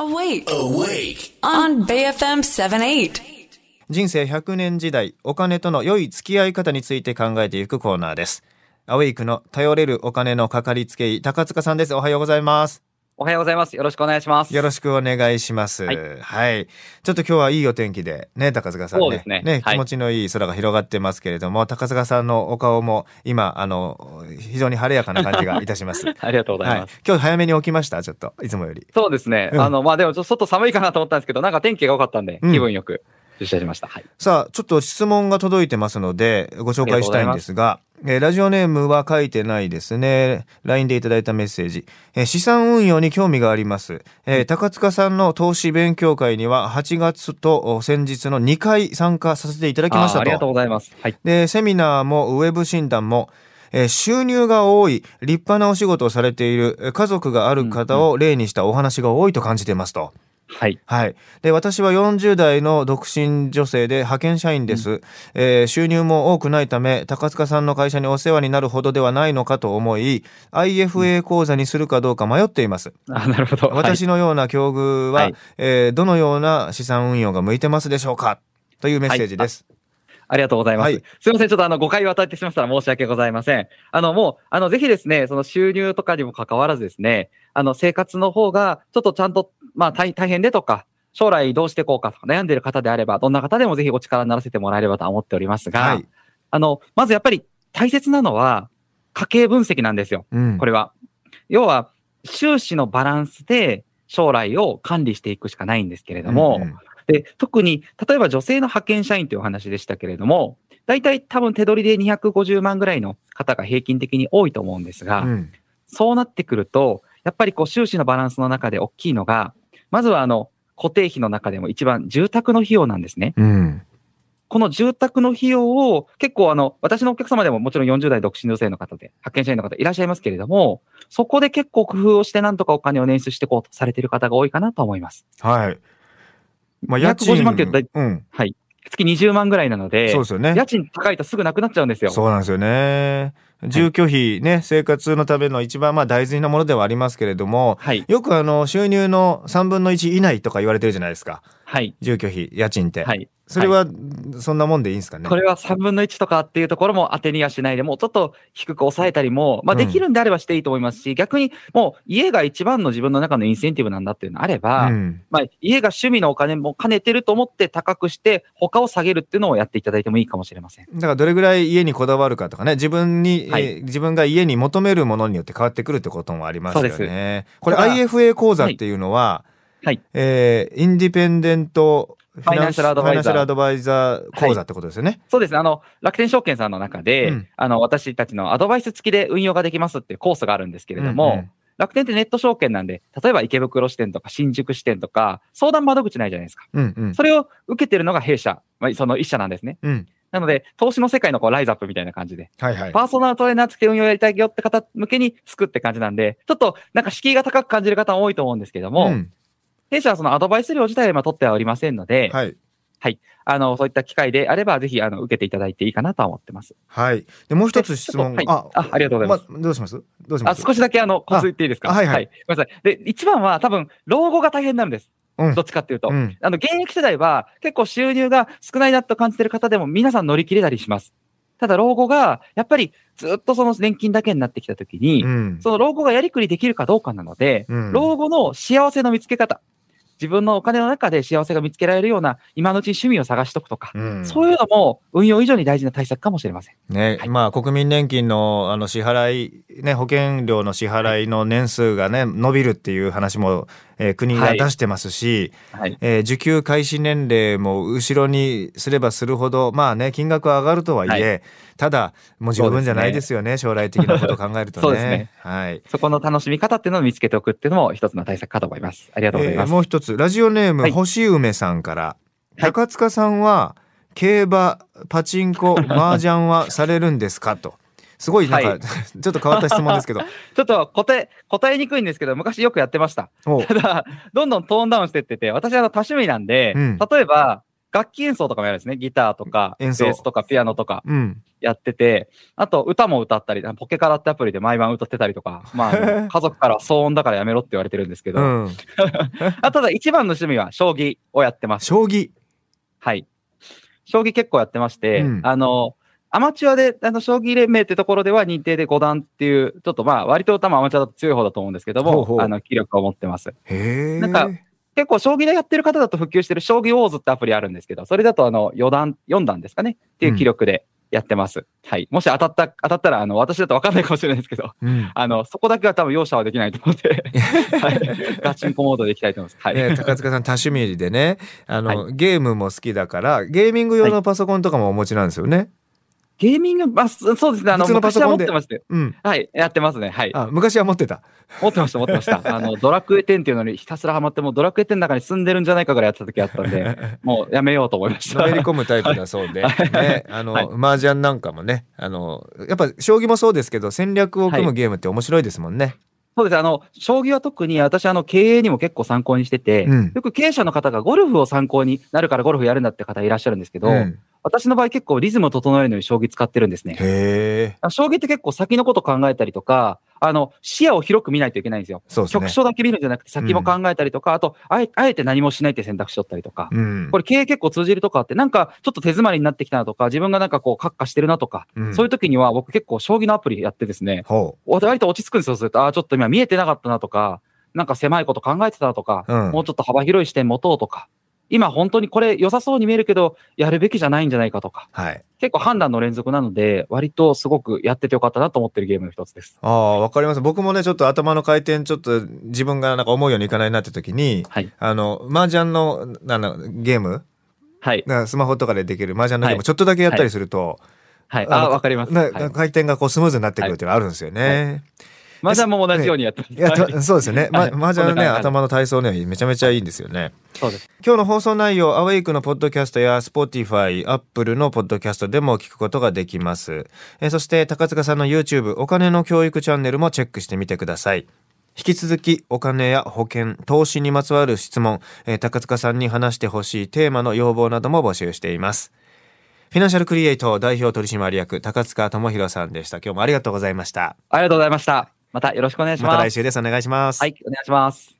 Awake. Awake. On BFM 78. 人生100年時代お金との良い付き合い方について考えていくコーナーですアウェイクの頼れるお金のかかりつけ医高塚さんですおはようございますおはようございます。よろしくお願いします。よろしくお願いします。ははいい。ちょっと今日はいいお天気で、ね、高塚さんね。そうですねはい気持ちのいい空が広がってますけれども、高塚さんのお顔も今、あの、非常に晴れやかな感じがいたします。ありがとうございはいます。。今日早めに起きました？ちょっと、いつもより。そうですね。うんあの、まあ、でもちょっと外寒いかなと思ったんですけど、なんか天気が良かったんで、うん気分よく出社しました。はい。さあ、ちょっと質問が届いてますので、ご紹介したいんですが、えーラジオネームは書いてないですね。LINE でいただいたメッセージ。えー資産運用に興味があります。えー高塚さんの投資勉強会には8月とお先日の2回参加させていただきましたと。ありがとうございます。はい。で、セミナーもウェブ診断も、えー収入が多い、立派なお仕事をされているえー家族がある方を例にしたお話が多いと感じていますと。はい。はい。で、私は40代の独身女性で派遣社員です。えー収入も多くないため、高塚さんの会社にお世話になるほどではないのかと思い、IFA 講座にするかどうか迷っています。あ、なるほど。はい私のような境遇は、はいえーどのような資産運用が向いてますでしょうか？というメッセージです。ありがとうございます。はいすいません。ちょっとあの、誤解を与えてしまったら申し訳ございません。あの、もう、あの、ぜひですね、その収入とかにも関わらずですね、あの、生活の方が、ちょっとちゃんと、まあ、大大変でとか、将来どうしていこうかとか悩んでいる方であれば、どんな方でもぜひお力にならせてもらえればと思っておりますが、はい。あの、まずやっぱり大切なのは、家計分析なんですよ。うんこれは。要は、収支のバランスで将来を管理していくしかないんですけれども、うんうんで、特に、例えば女性の派遣社員というお話でしたけれども、大体多分手取りで250万ぐらいの方が平均的に多いと思うんですが、うんそうなってくると、やっぱりこう収支のバランスの中で大きいのが、まずはあの、固定費の中でも一番住宅の費用なんですね。うんこの住宅の費用を結構あの、私のお客様でももちろん40代独身女性の方で、派遣社員の方いらっしゃいますけれども、そこで結構工夫をしてなんとかお金を捻出していこうとされている方が多いかなと思います。はい。まあ、250万って言ったらうん。はい。月20万ぐらいなので、そうですよね。家賃高いとすぐなくなっちゃうんですよ。そうなんですよね。住居費ね、生活のための一番まあ大事なものではありますけれども、はい。よくあの収入の3分の1以内とか言われてるじゃないですか。はい。住居費、家賃って。はい。それはそんなもんでいいんですかね？これは3分の1とかっていうところも当てにはしないで、もうちょっと低く抑えたりも、まあうんできるんであればしていいと思いますし、逆にもう家が一番の自分の中のインセンティブなんだっていうのがあれば、うん。まあ家が趣味のお金も兼ねてると思って高くして、他を下げるっていうのをやっていただいてもいいかもしれません。だからどれぐらい家にこだわるかとかね、自分に、はいえー自分が家に求めるものによって変わってくるってこともありますよね。これ IFA 講座っていうのは、はい。えーインディペンデントフファイナンシャルアドバイザーイザー講座ってことですよね。そうですね。あの、楽天証券さんの中で、うんあの、私たちのアドバイス付きで運用ができますっていうコースがあるんですけれども、うんうん楽天ってネット証券なんで、例えば池袋支店とか新宿支店とか、相談窓口ないじゃないですか。うんうんそれを受けてるのが弊社、まあ、その一社なんですね。うん。なので、投資の世界のこうライズアップみたいな感じで、はいはい。パーソナルトレーナー付きで運用やりたいよって方向けに作って感じなんで、ちょっとなんか敷居が高く感じる方も多いと思うんですけども、ん弊社はそのアドバイス料自体は今取ってはおりませんので、はい。あの、そういった機会であれば、ぜひ、あの、受けていただいていいかなとは思ってます。はい。で、もう一つ質問はいあありがとうございますどうします？どうしあ、ます？少しだけあの、コツ言っていいですか？あはいはいごめんなさい。で、一番は多分、老後が大変なんです。うんどっちかっていうと。うん。あの、現役世代は結構収入が少ないなと感じてる方でも皆さん乗り切れたりします。ただ老後が、やっぱりずっとその年金だけになってきたときに、うん。その老後がやりくりできるかどうかなので、うん老後の幸せの見つけ方、自分のお金の中で幸せが見つけられるような今のうちに趣味を探しとくとか、うんそういうのも運用以上に大事な対策かもしれません。ね、まあ国民年金のあの支払い、ね、保険料の支払いの年数がね、伸びるっていう話も、えー国が出してますし、はい。えー受給開始年齢も後ろにすればするほど、まあね、金額は上がるとはいえ、ただ、もう十分じゃないですよね、将来的なことを考えるとね。そうですねはい。そこの楽しみ方っていうのを見つけておくっていうのも一つの対策かと思います。ありがとうございます。えーもう一つ、ラジオネーム、はい。星梅さんから、はい。高塚さんは、競馬、パチンコ、麻雀はされるんですか？と。すごいなんか、はい。ちょっと変わった質問ですけど。ちょっと答え、答えにくいんですけど、昔よくやってました。おただ、どんどんトーンダウンしてってて、私はあの多趣味なんで、うん。例えば、楽器演奏とかもやるんですね。ギターとか、ベースとか、ピアノとかうん。やってて、あと歌も歌ったり、ポケカラってアプリで毎晩歌ってたりとか、まあ 家族から騒音だからやめろって言われてるんですけど、うん。あただ一番の趣味は将棋をやってます。将棋。はい。将棋結構やってまして、うんあの、アマチュアで、あの、将棋連盟ってところでは認定で5段っていう、ちょっとまあ、割と多分アマチュアだと強い方だと思うんですけども、ほうほうあの、気力を持ってます。へえ。なんか結構、将棋でやってる方だと普及してる将棋ウォーズってアプリあるんですけど、それだとあの、4段、4段ですかねっていう気力でやってます。はい。もし当たった、当たったら、あの、私だと分かんないかもしれないですけど、うん。あの、そこだけは多分容赦はできないと思って、はい。ガチンコモードでいきたいと思います。はい。ね、高塚さん多趣味でねあの、はゲームも好きだからゲーミング用のパソコンとかもお持ちなんですよね。ゲーミング、まあ、そそうですね。あの、昔は持ってまして。うん。はい。やってますね。はい。あ昔は持ってた。持ってました、持ってました。あの、ドラクエ10っていうのにひたすらハマって、もうドラクエ10の中に住んでるんじゃないかぐらいやってた時あったんで、もうやめようと思いました。のめり込むタイプだそうで、はいね、あの、はい麻雀なんかもねあのやっぱ将棋もそうですけど戦略を組むゲームって面白いですもんね。そうです。あの、将棋は特に私、あの、経営にも結構参考にしてて、うんよく経営者の方がゴルフを参考になるからゴルフやるんだって方いらっしゃるんですけど、うん私の場合結構リズムを整えるのに将棋使ってるんですね。将棋って結構先のこと考えたりとか、あの、視野を広く見ないといけないんですよ。そうですね。局所だけ見るんじゃなくて先も考えたりとか、あとあえ、あえて何もしないって選択肢取ったりとか、うん。これ経営結構通じるとかあって、なんかちょっと手詰まりになってきたなとか、自分がなんかこう、閣下してるなとか、うん。そういう時には僕結構将棋のアプリやってですね、ほ割と落ち着くんですよ、すると、ああ、ちょっと今見えてなかったなとか、なんか狭いこと考えてたなとか、うん。もうちょっと幅広い視点持とうとか、今本当にこれ良さそうに見えるけど、やるべきじゃないんじゃないかとか、う。はい。結構判断の連続なので、割とすごくやっててよかったなと思ってるゲームの一つです。ああ、わかります。僕もね、ちょっと頭の回転、ちょっと自分がなんか思うようにいかないなって時に、はい。あの、麻雀の、なんだゲーム？はい。なスマホとかでできる麻雀のゲーム、はいちょっとだけやったりすると、はい。あのああ、わかります。回転がこうスムーズになってくるっていうのがあるんですよね。マジャンも同じようにやってます。いや、そうですよね。ま、はい麻雀のね、頭の体操ね、めちゃめちゃいいんですよね。そうです。今日の放送内容、アウェイクのポッドキャストや Spotify、Apple のポッドキャストでも聞くことができます。えーそして、高塚さんの YouTube、お金の教育チャンネルもチェックしてみてください。引き続き、お金や保険、投資にまつわる質問、えー高塚さんに話してほしいテーマの要望なども募集しています。フィナンシャルクリエイト代表取締役、高塚智博さんでした。今日もありがとうございました。ありがとうございました。またよろしくお願いします。また来週です。お願いします。はい、お願いします。